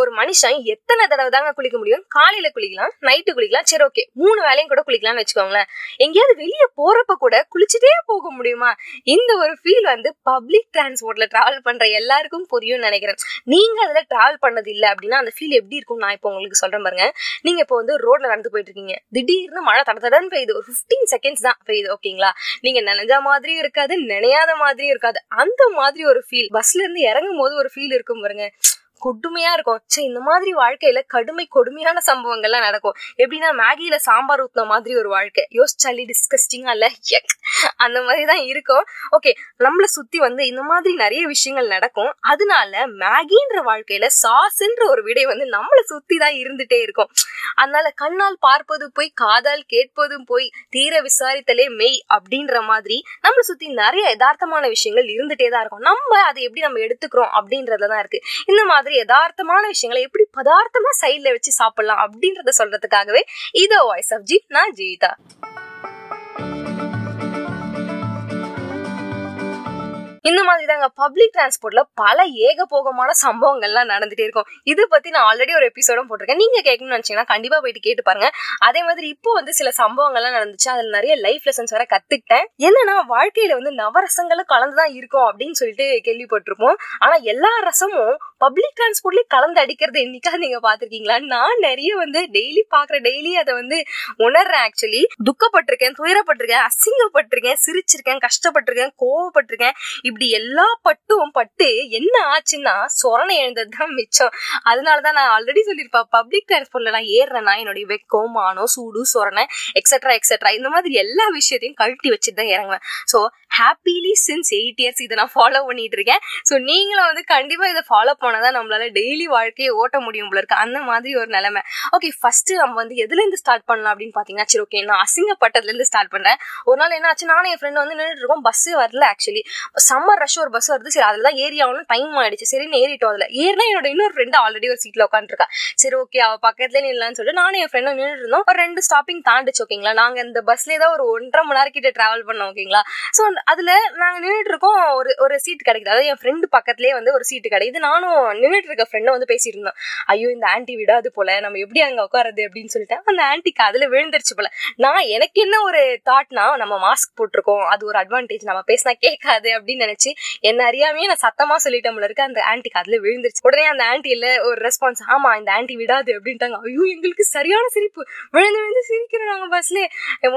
ஒரு மனுஷன் எத்தனை தடவை தாங்க குளிக்க முடியும்? காலையில குளிக்கலாம் நைட்டு குளிக்கலாம் சரி ஓகே மூணு வேலையும் கூட குளிக்கலாம்னு வச்சுக்கோங்களேன். எங்கேயாவது வெளியே போறப்ப கூட குளிச்சுட்டே போக முடியுமா? இந்த ஒரு ஃபீல் வந்து பப்ளிக் டிரான்ஸ்போர்ட்ல டிராவல் பண்ற எல்லாருக்கும் புரியும்னு நினைக்கிறேன். நீங்க அதுல டிராவல் பண்ணது இல்லை அப்படின்னா அந்த ஃபீல் எப்படி இருக்கும் நான் இப்போ உங்களுக்கு சொல்றேன் பாருங்க. நீங்க இப்போ வந்து ரோட்ல நடந்து போயிட்டு இருக்கீங்க. திடீர்னு மழை தட தடன்னு பெய்யுது. ஒரு ஃபிஃப்டீன் செகண்ட்ஸ் தான் பெய்யுது ஓகேங்களா நீங்க நினைஞ்ச மாதிரியும் இருக்காது நினையாத மாதிரியும் இருக்காது. அந்த மாதிரி ஒரு ஃபீல் பஸ்ல இருந்து இறங்கும் போது ஒரு ஃபீல் இருக்கும் பாருங்க. கொடுமையா இருக்கும். சே இந்த மாதிரி வாழ்க்கையில கடுமை கொடுமையான சம்பவங்கள்லாம் நடக்கும். எப்படின்னா மேகியில சாம்பார் ஊத்துன மாதிரி ஒரு வாழ்க்கை. யோசிச்சாலி டிஸ்கஸ்டிங்கா இல்ல? எக் அந்த மாதிரி தான் இருக்கும். ஓகே நம்மளை சுத்தி வந்து இந்த மாதிரி நிறைய விஷயங்கள் நடக்கும். அதனால மேகின்ற வாழ்க்கையில சாஸ்ன்ற ஒரு விடை வந்து நம்மளை சுத்தி தான் இருந்துட்டே இருக்கும். அதனால கண்ணால் பார்ப்பது போய் காதால் கேட்பதும் போய் தீர விசாரித்தலே மெய் அப்படின்ற மாதிரி நம்மளை சுத்தி நிறைய யதார்த்தமான விஷயங்கள் இருந்துட்டே தான் இருக்கும். நம்ம அதை எப்படி நம்ம எடுத்துக்கிறோம் அப்படின்றதுல தான் இருக்கு. இந்த மாதிரி யதார்த்தமான விஷயங்களை எப்படி பதார்த்தமா சைட்ல வச்சு சாப்பிடலாம் அப்படின்றத சொல்றதுக்காகவே இதோ வாய்ஸ் ஆஃப் ஜி நான் ஜீவிதா. இந்த மாதிரி தாங்க பப்ளிக் டிரான்ஸ்போர்ட்ல பல ஏகபோகமான சம்பவங்கள்லாம் நடந்துட்டே இருக்கும். இது பத்தி நான் ஆல்ரெடி ஒரு எபிசோடும் போட்டிருக்கேன். நீங்க கேட்கணும்னு நினைச்சீங்கன்னா கண்டிப்பா போயிட்டு கேட்டு பாருங்க. அதே மாதிரி இப்போ வந்து சில சம்பவங்கள்லாம் நடந்துச்சு. அதுல நிறைய லைஃப் லெசன்ஸ் வர கத்துக்கிட்டேன். என்னன்னா வாழ்க்கையில வந்து நவரசங்களும் கலந்துதான் இருக்கும் அப்படின்னு சொல்லிட்டு கேள்விப்பட்டிருப்போம். ஆனா எல்லா ரசமும் பப்ளிக் டிரான்ஸ்போர்ட்லயே கலந்து அடிக்கிறது என்னைக்காவது நீங்க பாத்திருக்கீங்களா நான் நிறைய வந்து டெய்லி பாக்குற டெய்லி அதை வந்து உணர்றேன் ஆக்சுவலி துக்கப்பட்டிருக்கேன் துயரப்பட்டிருக்கேன் அசிங்கப்பட்டிருக்கேன் சிரிச்சிருக்கேன் கஷ்டப்பட்டிருக்கேன் கோவப்பட்டிருக்கேன். இப்படி எல்லா பட்டும் பட்டு என்ன ஆச்சுன்னா சொரணை எழுந்தது தான் மிச்சம் அதனாலதான் நான் ஆல்ரெடி சொல்லியிருப்பேன் பப்ளிக் டிரான்ஸ்போர்ட்ல நான் ஏறுறேன்னா என்னுடைய வெக்கம் மானம் சூடு சொரணை எக்ஸட்ரா எக்ஸட்ரா இந்த மாதிரி எல்லா விஷயத்தையும் கழட்டி வச்சுட்டு தான் இறங்குவேன். So happily since eight years இதை நான் ஃபாலோ பண்ணிட்டு இருக்கேன் ஸோ நீங்களும் வந்து கண்டிப்பாக இதை ஃபாலோ பண்ணாதான் நம்மளால டெய்லி வாழ்க்கையை ஓட்ட முடியும் போல இருக்கு. அந்த மாதிரி ஒரு நிலைமை. ஓகே ஃபர்ஸ்ட் நம்ம வந்து எதுலேருந்து ஸ்டார்ட் பண்ணலாம் அப்படின்னு பார்த்தீங்கன்னா சரி ஓகே நான் அசிங்கப்பட்டதுலேருந்து ஸ்டார்ட் பண்ணுறேன் ஒரு நாள் என்ன ஆச்சு நானும் என் ஃப்ரெண்ட் வந்து நின்றுட்டு இருக்கோம் பஸ்ஸே வரல ஆக்சுவலி சம்மர் ரஷ் ஒரு பஸ் வருது. சரி அதில் தான் ஏறி ஆகணும் டைம் ஆயிடுச்சு. சரின்னு ஏறிட்டோம் அதில். ஏறினா என்னோட இன்னொரு ஃப்ரெண்டு ஆல்ரெடி ஒரு சீட்டில் உட்காந்துருக்கா சரி ஓகே அவள் பக்கத்துல நில்லான்னு சொல்லிட்டு நானும் என் ஃப்ரெண்டும் நின்றுட்டு இருந்தோம். ஒரு ரெண்டு ஸ்டாப்பிங் தாண்டிச்சு ஓகேங்களா நாங்கள் இந்த பஸ்லேயே தான் ஒரு ஒன்றரை மணி நேரம் கிட்ட ட்ராவல் பண்ணோம் ஓகேங்களா ஸோ அதுல நாங்க நின்றுட்டு இருக்கோம் ஒரு ஒரு சீட் கிடைக்குது. அதாவது என் ஃப்ரெண்டு பக்கத்துலயே வந்து ஒரு சீட்டு கிடைக்குது. நானும் நின்றுட்டு இருக்க ஃப்ரெண்டும் வந்து பேசிட்டு இருந்தோம். ஐயோ இந்த ஆன்டி விடாது போல. நம்ம எப்படி அங்க உட்காருது அப்படின்னு சொல்லிட்டு. அந்த ஆன்டிக்கு அதுல விழுந்துருச்சு போல. நான் எனக்கு என்ன ஒரு தாட்னா நம்ம மாஸ்க் போட்டிருக்கோம். அது ஒரு அட்வான்டேஜ் நம்ம பேசினா கேட்காது அப்படின்னு நினைச்சு என்ன அறியாமையே நான் சத்தமா சொல்லிட்டேன் போல இருக்கு. அந்த ஆன்டிக்கு அதுல விழுந்துருச்சு. உடனே அந்த ஆன்டி இல்ல ஒரு ரெஸ்பான்ஸ் ஆமா இந்த ஆன்டி விடாது அப்படின்ட்டாங்க. ஐயோ எங்களுக்கு சரியான சிரிப்பு. விழுந்து விழுந்து சிரிக்கிறோம் நாங்க பஸ்ல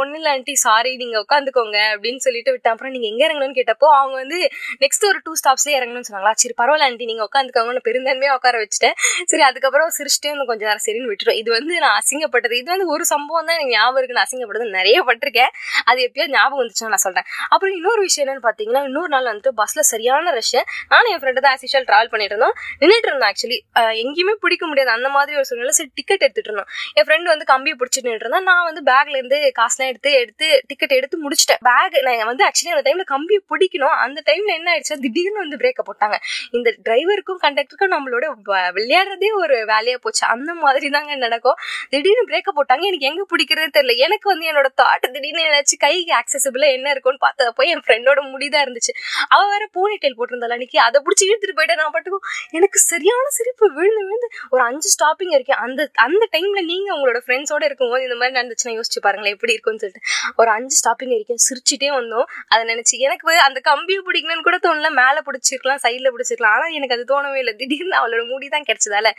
ஒன்னும் இல்ல ஆன்டி சாரி நீங்க உட்காந்துக்கோங்க அப்படின்னு சொல்லிட்டு விட்டேன். அப்புறம் நீங்கள் எங்கே இறங்கணும்னு கேட்டப்போ அவங்க வந்து நெக்ஸ்ட் ஒரு டூ ஸ்டாப்ஸே இறங்கணும்னு சொன்னாங்களா? சரி பரவாயில்ல ஆண்டி நீங்கள் உட்காந்துக்கோங்கன்னு பெருந்தன்மையாக உட்கார வச்சுட்டேன். சரி அதுக்கப்புறம் சிரிச்சுட்டே வந்து கொஞ்சம் நேரம் சரின்னு விட்டுரும் இது வந்து நான் அசிங்கப்பட்டது. இது வந்து ஒரு சம்பவம் தான் எனக்கு ஞாபகம் இருக்கு. நான் அசிங்கப்பட்டது நிறைய பட்டிருக்கேன். அது எப்பயாவது ஞாபகம் வந்துச்சுன்னு நான் சொல்கிறேன் அப்புறம் இன்னொரு விஷயம் என்னன்னு பார்த்தீங்கன்னா இன்னொரு நாள் வந்துட்டு பஸ்ஸில் சரியான ரஷ் நானும் என் ஃப்ரெண்டு தான் ஆஸ் ட்ராவல் பண்ணிட்டு இருந்தோம். நின்றுட்டு இருந்தோம் ஆக்சுவலி எங்கேயுமே பிடிக்க முடியாது. அந்த மாதிரி ஒரு சூழ்நிலை சரி டிக்கெட் எடுத்துட்டு இருந்தோம். என் ஃப்ரெண்டு வந்து கம்பியை பிடிச்சிட்டு நின்றுட்டு நான் வந்து பேக்லேருந்து காசுலாம் எடுத்து எடுத்து டிக்கெட் எடுத்து முடிச்சிட்டேன். பேக் நான் வந்து ஆக்சுவலி அந்த டைம்ல கம்பி பிடிக்கணும். அந்த டைம்ல என்ன ஆயிடுச்சு? திடீர்னு வந்து பிரேக்க போட்டாங்க. இந்த டிரைவருக்கும் கண்டக்டருக்கும் நம்மளோட விளையாடுறதே ஒரு வேலையா போச்சு. அந்த மாதிரி தாங்க நடக்கும். திடீர்னு பிரேக்க போட்டாங்க. எனக்கு எங்க பிடிக்கிறதே தெரியல. எனக்கு வந்து என்னோட தாட் திடீர்னு ஏதாச்சும் கைக்கு ஆக்சசபிளா என்ன இருக்கும்னு பார்த்தப்போ என் ஃப்ரெண்டோட முடிதான் இருந்துச்சு. அவ வேற பூனி டெயில் போட்டிருந்தாள் அன்னைக்கு. அதை பிடிச்சி இழுத்துட்டு போயிட்டேன் நான் பாட்டுக்கும் எனக்கு சரியான சிரிப்பு. விழுந்து விழுந்து ஒரு அஞ்சு ஸ்டாப்பிங் இருக்கேன் அந்த அந்த டைம்ல நீங்க உங்களோட ஃப்ரெண்ட்ஸோட இருக்கும்போது இந்த மாதிரி நடந்துச்சுன்னா யோசிச்சு பாருங்களேன். எப்படி இருக்கும்னு சொல்லிட்டு. ஒரு அஞ்சு ஸ்டாப்பிங் இருக்கேன் சிரிச்சுட்டே வந்தோம். அதை நினைச்சு எனக்கு அந்த கம்பியை பிடிக்கணும்னு கூட தோணல. மேல பிடிச்சிருக்கலாம் சைட்ல பிடிச்சிருக்கலாம். ஆனா எனக்கு அது தோணவே இல்லை. திடீர்னு அவளோட மூடி தான் கிடைச்சதால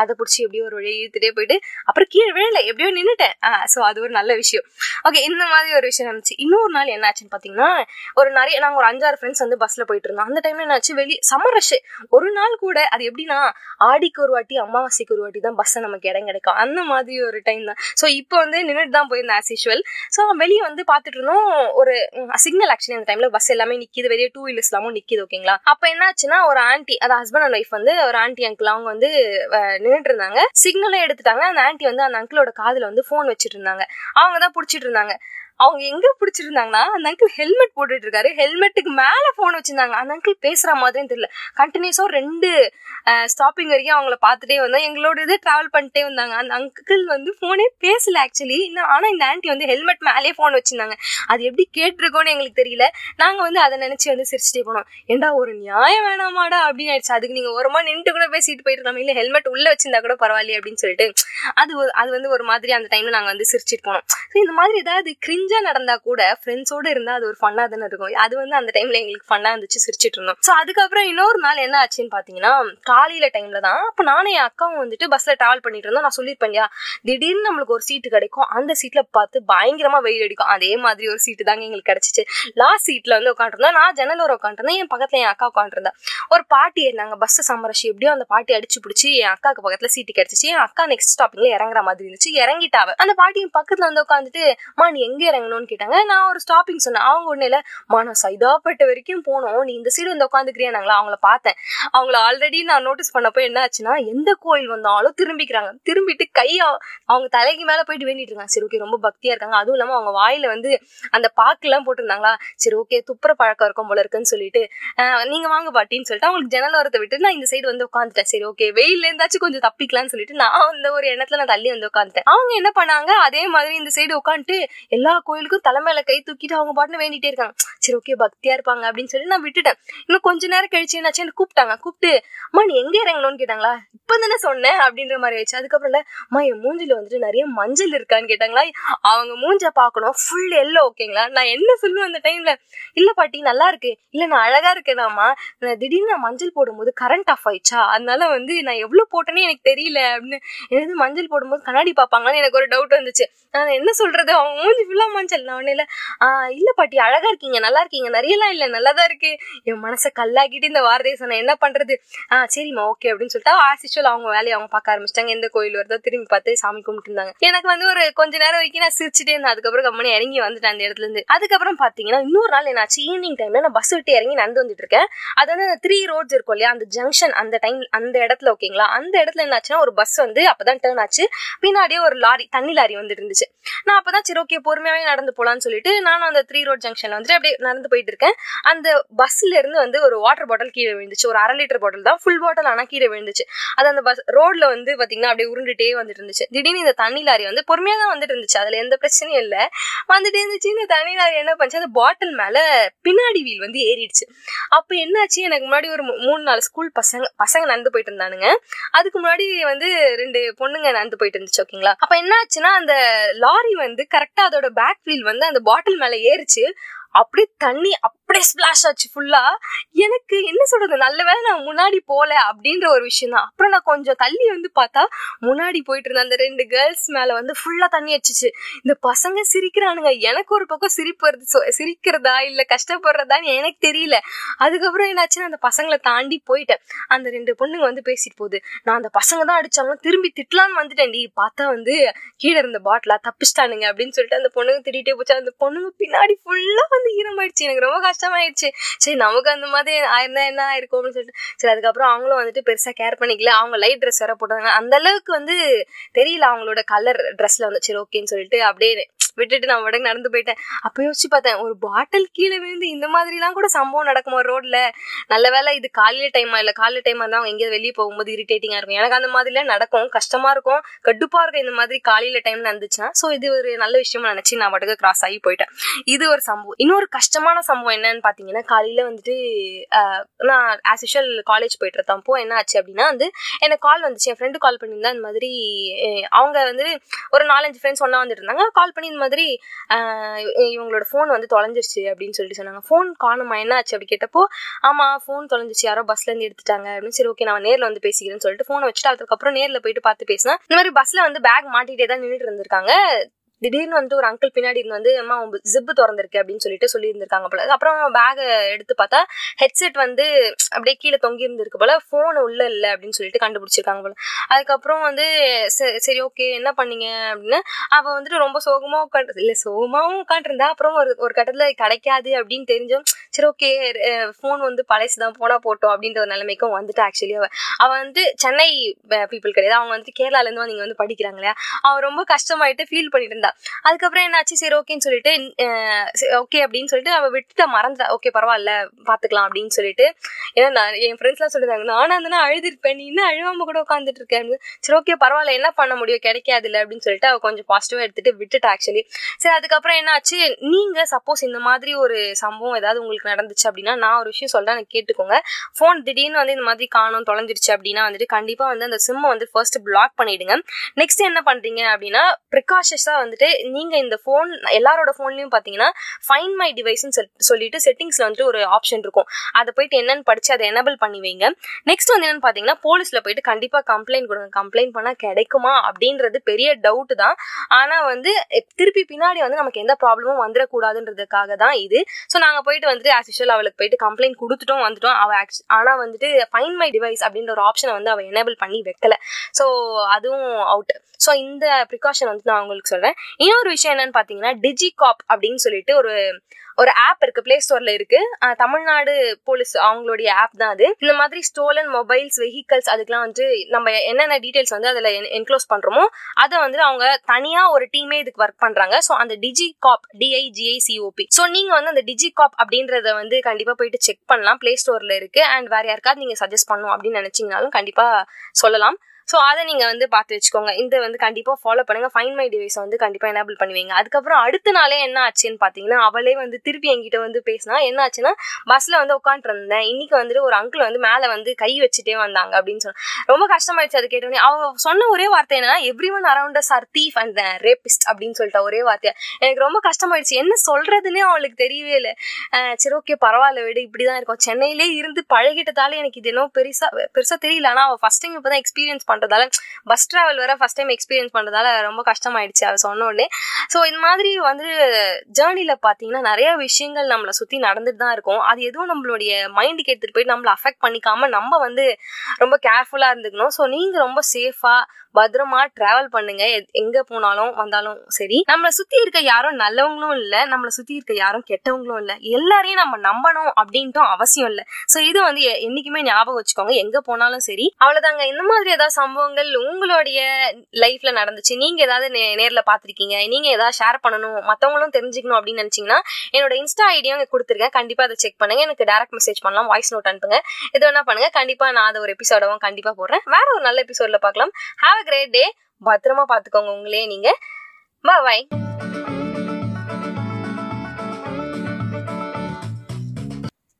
அதை பிடிச்சி எப்படியோ ஒரு வழியை இழுத்துட்டே போயிட்டு அப்புறம் கீழே விழல எப்படியோ நின்னுட்டேன். ஸோ அது ஒரு நல்ல விஷயம். ஓகே இந்த மாதிரி ஒரு விஷயம் நடந்துச்சு. இன்னொரு நாள் என்ன ஆச்சுன்னு பாத்தீங்கன்னா ஒரு நிறைய நாங்க ஒரு அஞ்சாறு ஃப்ரெண்ட்ஸ் வந்து பஸ்ல போயிட்டு இருந்தோம். அந்த டைம்ல என்னாச்சு வெளியே சம்மர் ரஷ் ஒரு நாள் கூட அது எப்படின்னா ஆடிக்கு ஒரு வாட்டி அமாவாசைக்கு ஒரு வாட்டி தான் பஸ்ஸை நமக்கு இடம் கிடைக்கும். அந்த மாதிரி ஒரு டைம் தான். ஸோ இப்போ வந்து நின்றுட்டு தான் போயிருந்தேன் ஆஸ் யூஷுவல் ஸோ வெளியே வந்து பார்த்துட்டு இருந்தோம். ஒரு சிக்னல் ஆக்சுவலி அந்த டைம்ல பஸ் எல்லாமே நிக்கிது வெளியே டூ வீலர்ஸ் எல்லாமும் நிக்கிது ஓகேங்களா அப்ப என்னாச்சுன்னா ஒரு ஆன்ட்டி அது ஹஸ்பண்ட் அண்ட் ஒய்ஃப் வந்து ஒரு ஆண்டி அங்கிள் அவங்க வந்து நின்றுட்டு இருந்தாங்க. சிக்னலும் எடுத்துட்டாங்க. அந்த ஆண்டி வந்து அந்த அங்கிளோட காதுல வந்து போன் வச்சுட்டு இருந்தாங்க. அவங்க தான் பிடிச்சிட்டு இருந்தாங்க. அவங்க எங்க பிடிச்சிருந்தாங்கன்னா அந்த அங்கிள் ஹெல்மெட் போட்டுட்டு இருக்காரு ஹெல்மெட்டுக்கு மேல போன் வச்சிருந்தாங்க. அந்த அங்கிள் பேசுற மாதிரியும் தெரியல. கண்டினியூஸா ரெண்டு ஸ்டாப்பிங் வரைக்கும் அவங்கள பார்த்துட்டே வந்தோம். எங்களோட இது டிராவல் பண்ணிட்டே வந்தாங்க. அந்த அங்கிள் வந்து போனே பேசல ஆக்சுவலி ஆனா இந்த ஆன்டி வந்து ஹெல்மெட் மேலே போன் வச்சிருந்தாங்க. அது எப்படி கேட்டிருக்கோன்னு எங்களுக்கு தெரியல. நாங்க வந்து அதை நினைச்சு வந்து சிரிச்சுட்டே போனோம். ஏண்டா ஒரு நியாயம் வேணாமாடா? அப்படின்னு ஆயிடுச்சு. அதுக்கு நீங்க ஓரமா நின்று கூட பேசிட்டு போயிட்டு இருக்காங்க இல்ல ஹெல்மெட் உள்ள வச்சிருந்தா கூட பரவாயில்லையே அப்படின்னு சொல்லிட்டு அது ஒரு- அது வந்து ஒரு மாதிரி அந்த டைம்ல நாங்க வந்து சிரிச்சிட்டு போனோம். ஸோ இந்த மாதிரி ஏதாவது கிரிஞ்ச நடந்தா கூட ஃப்ரெண்ட்ஸோட இருந்தா அது ஒரு ஃபன்னா தானே இருக்கும். அது வந்து அந்த டைம்ல எங்களுக்கு ஃபன்னா இருந்துச்சு சிரிச்சிட்டு இருந்தோம். ஸோ அதுக்கப்புறம் இன்னொரு நாள் என்ன ஆச்சுன்னு பாத்தீங்கன்னா காலையில டைம்ல தான் அப்ப நானும் என் அக்காவும் வந்துட்டு பஸ்ல டிராவல் பண்ணிட்டு இருந்தோம். நான் சொல்லியிருப்பேன் திடீர்னு நம்மளுக்கு ஒரு சீட்டு கிடைக்கும். அந்த சீட்ல பார்த்து பயங்கரமா வெயில் அடிக்கும். அதே மாதிரி ஒரு சீட்டு தாங்க எங்களுக்கு கிடைச்சிச்சு. லாஸ்ட் சீட்ல வந்து உட்காந்துருந்தோம் நான் ஜன்னல் ஒரு உட்காந்துருந்தேன் என் பக்கத்துல என் அக்கா உட்காந்துருந்தேன் ஒரு பாட்டி ஏறினாங்க பஸ் சமரசி எப்படியோ அந்த பாட்டி அடிச்சு பிடிச்சி என் அக்காக்கு பக்கத்துல சீட்டு கிடைச்சிச்சு. என் அக்கா நெக்ஸ்ட் ஸ்டாப்பிங்ல இறங்குற மாதிரி இருந்துச்சு. இறங்கிட்டாவ அந்த பாட்டி பக்கத்துல வந்து உட்காந்துட்டு மா நீ எங்க இறங்கணும்னு கேட்டாங்க. நான் ஒரு ஸ்டாப்பிங் சொன்னேன். அவங்க ஒன்றும் இல்லை மா நான் வரைக்கும் போனோம். நீ இந்த சைடு வந்து உட்காந்துக்கிறியானாங்களா அவங்கள பார்த்தேன். அவங்கள ஆல்ரெடி நான் நோட்டீஸ் பண்ணப்போ என்ன ஆச்சுன்னா எந்த கோயில் வந்தாலும் திரும்பிக்கிறாங்க. திரும்பிட்டு கை அவங்க தலைக்கு மேலே போயிட்டு வேண்டிட்டு இருக்காங்க. சரி ஓகே ரொம்ப பக்தியா இருக்காங்க. அதுவும் இல்லாமல் அவங்க வாயில வந்து அந்த பாக்கெல்லாம் போட்டிருந்தாங்களா? சரி ஓகே துப்புற பழக்கம் இருக்கும் போல இருக்குன்னு சொல்லிட்டு நீங்க வாங்க பாட்டின்னு சொல்லிட்டு அவங்களுக்கு ஜன்னல் ஓரத்தை விட்டு நான் இந்த சைடு வந்து உட்காந்துட்டேன் சரி ஓகே வெயில்ல இருந்தாச்சும் கொஞ்சம் தப்பிக்கலாம்னு சொல்லிட்டு நான் அந்த ஒரு எண்ணத்துல நான் தள்ளி வந்து உட்காந்துட்டேன் அவங்க என்ன பண்ணாங்க? அதே மாதிரி இந்த சைடு உட்காந்துட்டு எல்லா கோயிலுக்கும் தலைமையில கை தூக்கிட்டு அவங்க பாட்டுன்னு வேண்டிட்டே இருக்காங்க. சரி ஓகே பக்தியா இருப்பாங்க அப்படின்னு சொல்லி நான் விட்டுட்டேன். இன்னும் கொஞ்ச நேரம் கழிச்சு என்னாச்சு என்ன கூப்பிட்டாங்க. கூப்பிட்டு அம்மா நீ எங்க இறங்கணும்னு கேட்டாங்களா? இப்ப தானே சொன்னேன் அப்படின்ற மாதிரி ஆயிடுச்சு. அதுக்கப்புறம் அம்மா என் மூஞ்சில வந்துட்டு நிறைய மஞ்சள் இருக்கான்னு கேட்டாங்களா? அவங்க மூஞ்ச பார்க்கணும். ஃபுல் எல்லோ ஓகேங்களா நான் என்ன சொல்லுவேன் அந்த டைம்ல இல்ல பாட்டி நல்லா இருக்கு. இல்ல நான் அழகா இருக்கேனாமா நான் திடீர்னு நான் மஞ்சள் போடும்போது கரண்ட் ஆஃப் ஆயிடுச்சா? அதனால வந்து நான் எவ்வளவு போட்டேனே எனக்கு தெரியல அப்படின்னு. எனக்கு மஞ்சள் போடும்போது கண்ணாடி பார்ப்பாங்களான்னு எனக்கு ஒரு டவுட் வந்துச்சு. நான் என்ன சொல்றது? அவங்க மூஞ்சி ஃபுல்லா மஞ்சள். நான் ஒண்ணு இல்ல ஆஹ் இல்ல பாட்டி அழகா இருக்கீங்க நல்லா இருக்கீங்க நிறையலாம் இல்ல நல்லாதான் இருக்கு. என் மனசை கல்லாக்கிட்டு இந்த வார்த்தையை சொன்னேன். என்ன பண்றது? ஆஹ் சரிம்மா ஓகே அப்படின்னு சொல்லிட்டு ஆசிச்சுவல் அவங்க வேலையை அவங்க பார்க்க ஆரம்பிச்சிட்டாங்க. எந்த கோயில் வருதோ திரும்பி பார்த்து சாமி கும்பிட்டு இருந்தாங்க. எனக்கு வந்து ஒரு கொஞ்ச நேரம் வரைக்கும் நான் சிரிச்சுட்டே இருந்தேன். அதுக்கப்புறம் கம்மனி இறங்கி வந்துட்டேன் அந்த இடத்துல இருந்து. அதுக்கப்புறம் பாத்தீங்கன்னா இன்னொரு நாள் என்னாச்சு? ஈவினிங் டைம்ல நான் பஸ் விட்டு இறங்கி நடந்து வந்துட்டு இருக்கேன். அது வந்து த்ரீ ரோட்ஸ் இருக்கும் இல்லையா? அந்த ஜங்ஷன் அந்த டைம் அந்த இடத்துல ஓகேங்களா அந்த இடத்துல என்னாச்சுன்னா ஒரு பஸ் வந்து அப்பதான் டேர்ன் ஆச்சு. பின்னாடியே ஒரு லாரி தண்ணி லாரி வந்துட்டு இருந்துச்சு. நான் அப்பதான் சரி ஓகே பொறுமையாவே நடந்து போகலான்னு சொல்லிட்டு நானும் அந்த த்ரீ ரோட் ஜங்ஷனில் வந்துட்டு அப்படியே நடந்து போயிட்டு இருக்கேன் அந்த பஸ்ல இருந்து வந்து ஒரு வாட்டர் பாட்டில் கீழே விழுந்துச்சு. ஒரு அரை லிட்டர் பாட்டில் தான். ஃபுல் பாட்டில் ஆனால் கீழே விழுந்துச்சு. அது அந்த பஸ் ரோட்ல வந்து பார்த்தீங்கன்னா அப்படியே உருண்டுட்டே வந்துட்டு இருந்துச்சு திடீர்னு இந்த தண்ணி லாரி வந்து பொறுமையாக தான் வந்துட்டு இருந்துச்சு அதில் எந்த பிரச்சனையும் இல்லை. வந்துட்டே இருந்துச்சு. இந்த தண்ணி லாரி என்ன பண்ணுச்சு? அந்த பாட்டில் மேலே பின்னாடி வீல் வந்து ஏறிடுச்சு. அப்போ என்னாச்சு? எனக்கு முன்னாடி ஒரு மூணு நாலு ஸ்கூல் பசங்க பசங்க நடந்து போயிட்டு இருந்தானுங்க அதுக்கு முன்னாடி வந்து ரெண்டு பொண்ணுங்க நடந்து போயிட்டு இருந்துச்சு ஓகேங்களா அப்போ என்ன ஆச்சுன்னா அந்த லாரி வந்து கரெக்டாக அதோட பேக் வீல் வந்து அந்த பாட்டில் மேலே ஏறிச்சு. அப்படியே தண்ணி அப்படியே ஸ்பிளாஷ் ஆச்சு ஃபுல்லா எனக்கு என்ன சொல்றது நல்ல வேளை நான் முன்னாடி போல அப்படின்ற ஒரு விஷயம் தான் அப்புறம் நான் கொஞ்சம் தள்ளி வந்து பார்த்தா முன்னாடி போயிட்டு இருந்த அந்த ரெண்டு கேர்ள்ஸ் மேல வந்து ஃபுல்லா தண்ணி அடிச்சிச்சு. இந்த பசங்க சிரிக்கிறானுங்க. எனக்கு ஒரு பக்கம் சிரிப்பு வருது. சொ- சிரிக்கிறதா இல்ல கஷ்டப்படுறதான்னு எனக்கு தெரியல. அதுக்கப்புறம் என்னாச்சுன்னா அந்த பசங்களை தாண்டி போயிட்டேன். அந்த ரெண்டு பொண்ணுங்க வந்து பேசிட்டு போகுது. நான் அந்த பசங்க தான் அடிச்சாங்க திரும்பி திட்டலான்னு வந்துட்டேன்டி பார்த்தா வந்து கீழே இருந்த பாட்டிலா தப்பிச்சிட்டானுங்க அப்படின்னு சொல்லிட்டு அந்த பொண்ணுங்க திட்டிகிட்டே போச்சு. அந்த பொண்ணுங்க பின்னாடி ஃபுல்லா வந்து ஈரமாயிடுச்சு. எனக்கு ரொம்ப கஷ்டமாயிடுச்சு. சரி நமக்கு அந்த மாதிரி ஆயிருந்தா என்ன ஆயிருக்கும் அப்படின்னு சொல்லிட்டு. சரி அதுக்கப்புறம் அவங்களும் வந்துட்டு பெருசாக கேர் பண்ணிக்கல. அவங்க லைட் ட்ரெஸ் வேற போட்டாங்க. அந்த அளவுக்கு வந்து தெரியல அவங்களோட கலர் ட்ரெஸ்ல வந்து. சரி ஓகேன்னு சொல்லிட்டு அப்படியே விட்டுட்டு நான் உடனே நடந்து போயிட்டேன். அப்போ யோசிச்சு பார்த்தேன் ஒரு பாட்டில் கீழே விழுந்து இந்த மாதிரிலாம் கூட சம்பவம் நடக்குமா ரோட்ல நல்ல வேலை இது காலையில டைமா இல்லை காலையில டைமா இருந்தால் அவங்க எங்கேயாவது வெளியே போகும்போது இரிட்டேட்டிங்காக இருக்கும். எனக்கு அந்த மாதிரிலாம் நடக்கும் கஷ்டமா இருக்கும். கடுப்பாக இருக்கும் இந்த மாதிரி காலையில டைம் நடந்துச்சுன்னா. ஸோ இது ஒரு நல்ல விஷயமா நினச்சி நான் பாட்டுக்கு கிராஸ் ஆகி போயிட்டேன். இது ஒரு சம்பவம். இன்னொரு கஷ்டமான சம்பவம் என்னன்னு பார்த்தீங்கன்னா காலையில வந்துட்டு நான் ஆஸ் யூஷுவல் காலேஜ் போயிட்டு இருந்தப்போ என்ன ஆச்சு அப்படின்னா வந்து எனக்கு கால் வந்துச்சு. என் ஃப்ரெண்டு கால் பண்ணியிருந்தா இந்த மாதிரி அவங்க வந்து ஒரு நாலஞ்சு ஃப்ரெண்ட்ஸ் ஒன்றா வந்துட்டு இருந்தாங்க. கால் பண்ணி இந்த மாதிரி இவங்களோட ஃபோன் வந்து தொலைஞ்சிருச்சு அப்படின்னு சொல்லிட்டு சொன்னாங்க. ஃபோன் காணுமா? என்ன ஆச்சு அப்படி கேட்டப்போ ஆமாம் ஃபோன் தொலைஞ்சிச்சு யாரோ பஸ்ல இருந்து எடுத்துட்டாங்க. அப்படின்னு சரி ஓகே நான் நேரில் வந்து பேசிக்கிறேன்னு சொல்லிட்டு ஃபோனை வச்சுட்டு அதுக்கப்புறம் நேரில் போயிட்டு பார்த்து பேசினேன் இந்த மாதிரி பஸ்ல வந்து பேக் மாட்டிகிட்டே தான் நின்றுட்டு இருந்திருக்காங்க. திடீர்னு வந்து ஒரு அங்கிள் பின்னாடி இருந்து வந்து அம்மா ஜிப்பு திறந்திருக்கு அப்படின்னு சொல்லிட்டு சொல்லியிருந்திருக்காங்க போல அப்புறம் பேகை எடுத்து பார்த்தா ஹெட்செட் வந்து அப்படியே கீழே தொங்கி இருந்திருக்கு போல ஃபோன் உள்ள இல்லை அப்படின்னு சொல்லிட்டு கண்டுபிடிச்சிருக்காங்க போல. அதுக்கப்புறம் வந்து ச- சரி ஓகே என்ன பண்ணீங்க? அப்படின்னு. அவ வந்துட்டு ரொம்ப சோகமாக உட்காந்து இல்லை சோகமாகவும் உட்காந்துருந்தா அப்புறம் ஒரு ஒரு கட்டத்தில் கிடைக்காது அப்படின்னு தெரிஞ்சும். சரி ஓகே ஃபோன் வந்து பழசு தான் போனா போட்டோம் அப்படின்ற ஒரு நிலைமைக்கும் வந்துட்டு ஆக்சுவலி அவ அவ வந்து சென்னை பீப்புள் கிடையாது. அவங்க வந்து கேரளால இருந்து வந்து இங்க வந்து படிக்கிறாங்க இல்லையா? அவ ரொம்ப கஷ்டமாயிட்டு ஃபீல் பண்ணிட்டு இருந்தா. அதுக்கப்புறம் என்னாச்சு? சரி ஓகேன்னு சொல்லிட்டு ஓகே அப்படின்னு சொல்லிட்டு அவ விட்டுட்டு மறந்துட்டா. ஓகே பரவாயில்ல பாத்துக்கலாம் அப்படின்னு சொல்லிட்டு. ஏன்னா நான் என் ஃப்ரெண்ட்ஸ்லாம் சொல்லிருந்தாங்க நானும் அந்த அழுதுருப்பேன். நீ இன்னும் அழுவாம கூட உட்காந்துட்டு இருக்கேன் சரி ஓகே பரவாயில்ல என்ன பண்ண முடியும்? கிடைக்காதுல்ல அப்படின்னு சொல்லிட்டு அவ கொஞ்சம் பாசிட்டிவா எடுத்துட்டு விட்டுட்டா ஆக்சுவலி சரி அதுக்கப்புறம் என்ன ஆச்சு நீங்க சப்போஸ் இந்த மாதிரி ஒரு சம்பவம் ஏதாவது உங்களுக்கு நடந்துச்சு அப்படின்னா நான் ஒரு விஷயம் சொல்கிறேன் எனக்கு கேட்டுக்கோங்க. ஃபோன் திடீர்னு வந்து இந்த மாதிரி காணும் தொலைஞ்சிருச்சு அப்படின்னா வந்துட்டு கண்டிப்பாக வந்து அந்த சிம்மை வந்து ஃபர்ஸ்ட் பிளாக் பண்ணிடுங்க. நெக்ஸ்ட் என்ன பண்ணுறீங்க அப்படின்னா ப்ரிகாஷஸாக வந்துட்டு நீங்கள் இந்த ஃபோன் எல்லாரோட ஃபோன்லையும் பார்த்தீங்கன்னா ஃபைன் மை டிவைஸ்னு சொல்லிட்டு செட்டிங்ஸில் வந்துட்டு ஒரு ஆப்ஷன் இருக்கும். அதை போயிட்டு என்னன்னு படித்து அதை எனபிள் பண்ணி வைங்க. நெக்ஸ்ட் வந்து என்னென்னு பார்த்தீங்கன்னா போலீஸில் போயிட்டு கண்டிப்பாக கம்ப்ளைண்ட் கொடுங்க. கம்ப்ளைண்ட் பண்ணால் கிடைக்குமா அப்படின்றது பெரிய டவுட் தான். ஆனால் வந்து திருப்பி பின்னாடி வந்து நமக்கு எந்த ப்ராப்ளமும் வந்துடக்கூடாதுன்றதுக்காக தான் இது. ஸோ நாங்கள் போயிட்டு வந்துட்டு ஆஸ் யூஷுவல் அவளுக்கு போயிட்டு கம்ப்ளைண்ட் கொடுத்துட்டோம் வந்துட்டோம். அவ ஆனால் வந்துட்டு ஃபைன் மை டிவைஸ் அப்படின்ற ஒரு ஆப்ஷனை வந்து அவள் எனேபிள் பண்ணி வைக்கல. ஸோ அதுவும் அவுட் ஸோ இந்த ப்ரிகாஷன் வந்து நான் உங்களுக்கு சொல்கிறேன் இன்னொரு விஷயம் என்னன்னு பார்த்தீங்கன்னா டிஜிகாப் அப்படின்னு சொல்லிட்டு ஒரு ஒரு ஆப் இருக்கு பிளே ஸ்டோர்ல இருக்கு. தமிழ்நாடு போலீஸ் அவங்களுடைய ஆப் தான் அது. இந்த மாதிரி ஸ்டோலன் மொபைல்ஸ் வெஹிக்கல்ஸ் அதுக்கெல்லாம் வந்து நம்ம என்னென்ன டீடைல்ஸ் வந்து அதுல என்க்ளோஸ் பண்றோமோ அதை வந்து அவங்க தனியா ஒரு டீமே இதுக்கு ஒர்க் பண்றாங்க. ஸோ அந்த டிஜி காப் டிஐஜிஐசிஓபி ஸோ நீங்க வந்து அந்த டிஜி காப் அப்படின்றத வந்து கண்டிப்பா போயிட்டு செக் பண்ணலாம். பிளே ஸ்டோர்ல இருக்கு. அண்ட் வேற யாருக்காவது நீங்க சஜஸ்ட் பண்ணும் அப்படின்னு நினைச்சீங்கனாலும் கண்டிப்பா சொல்லலாம். ஸோ அதை நீங்கள் வந்து பார்த்து வச்சுக்கோங்க. இந்த வந்து கண்டிப்பாக ஃபாலோ பண்ணுங்கள் ஃபைன் மை டிவைஸை வந்து கண்டிப்பாக எனேபிள் பண்ணுவீங்க. அதுக்கப்புறம் அடுத்த நாளே என்ன ஆச்சுன்னு பார்த்தீங்கன்னா அவளே வந்து திருப்பி என்கிட்ட வந்து பேசினா என்ன ஆச்சுன்னா பஸ்ஸில் வந்து உட்காந்துருந்தேன் இன்னைக்கு வந்துட்டு ஒரு அங்கிள் வந்து மேலே வந்து கை வச்சுட்டே வந்தாங்க அப்படின்னு சொன்னா ரொம்ப கஷ்டமாயிடுச்சு அது கேட்டோன்னே அவ சொன்ன ஒரே வார்த்தை என்னன்னா everyone around are thief and rapist அப்படின்னு சொல்லிட்டா ஒரே வார்த்தையா எனக்கு ரொம்ப கஷ்டமாயிடுச்சு. என்ன சொல்றதுன்னே அவளுக்கு தெரியவே இல்லை. சரி ஓகே பரவாயில்ல விடு. இப்படிதான் இருக்கும். சென்னையிலே இருந்து பழகிட்டதால எனக்கு இது என்ன பெருசா பெருசா தெரியல. ஆனால் அவள் ஃபர்ஸ்ட் டைம் இப்பதான் எக்ஸ்பீரியன்ஸ் பண்றதால பஸ் ட்ராவல் வேற ஃபர்ஸ்ட் டைம் எக்ஸ்பீரியன்ஸ் பண்ணுறதால ரொம்ப கஷ்டமாயிடுச்சு அவள் சொன்ன உடனே. ஸோ இந்த மாதிரி வந்து ஜேர்னியில் பார்த்தீங்கன்னா நிறைய விஷயங்கள் நம்மளை சுற்றி நடந்துட்டு தான் இருக்கும். அது எதுவும் நம்மளுடைய மைண்டுக்கு எடுத்துகிட்டு போயிட்டு நம்மளை அஃபெக்ட் பண்ணிக்காம நம்ம வந்து ரொம்ப கேர்ஃபுல்லாக இருந்துக்கணும். ஸோ நீங்கள் ரொம்ப சேஃபாக பத்திரமா டிராவல் பண்ணுங்க. எங்க போனாலும் வந்தாலும் சரி. நம்மளை சுத்தி இருக்க யாரும் நல்லவங்களும் இல்ல நம்மளை சுத்தி இருக்க யாரும் கெட்டவங்களும் இல்ல. எல்லாரையும் நம்ம நம்பணும் அப்படின்ட்டும் அவசியம் இல்ல. சோ இது வந்து என்னைக்குமே ஞாபகம் வச்சுக்கோங்க. எங்க போனாலும் சரி. அவ்வளவுதாங்க. இந்த மாதிரி ஏதாவது சம்பவங்கள் உங்களுடைய லைஃப்ல நடந்துச்சு. நீங்க ஏதாவது நேர்ல பாத்திருக்கீங்க நீங்க ஏதாவது ஷேர் பண்ணணும். மத்தவங்களும் தெரிஞ்சுக்கணும் அப்படின்னு நினைச்சீங்கன்னா என்னோட இன்ஸ்டா ஐடியும் கொடுத்துருக்கேன். கண்டிப்பா அதை செக் பண்ணுங்க. எனக்கு டேரக்ட் மெசேஜ் பண்ணலாம். வாய்ஸ் நோட் அனுப்புங்க. இது என்ன பண்ணுங்க. கண்டிப்பா நான் அதை ஒரு எபிசோடவும் கண்டிப்பா போடுறேன். வேற ஒரு நல்ல எபிசோட்ல பார்க்கலாம். ஹாவ் அ கிரேட் டே பத்திரமா பாத்துக்கோங்க உங்களே நீங்க. பாய்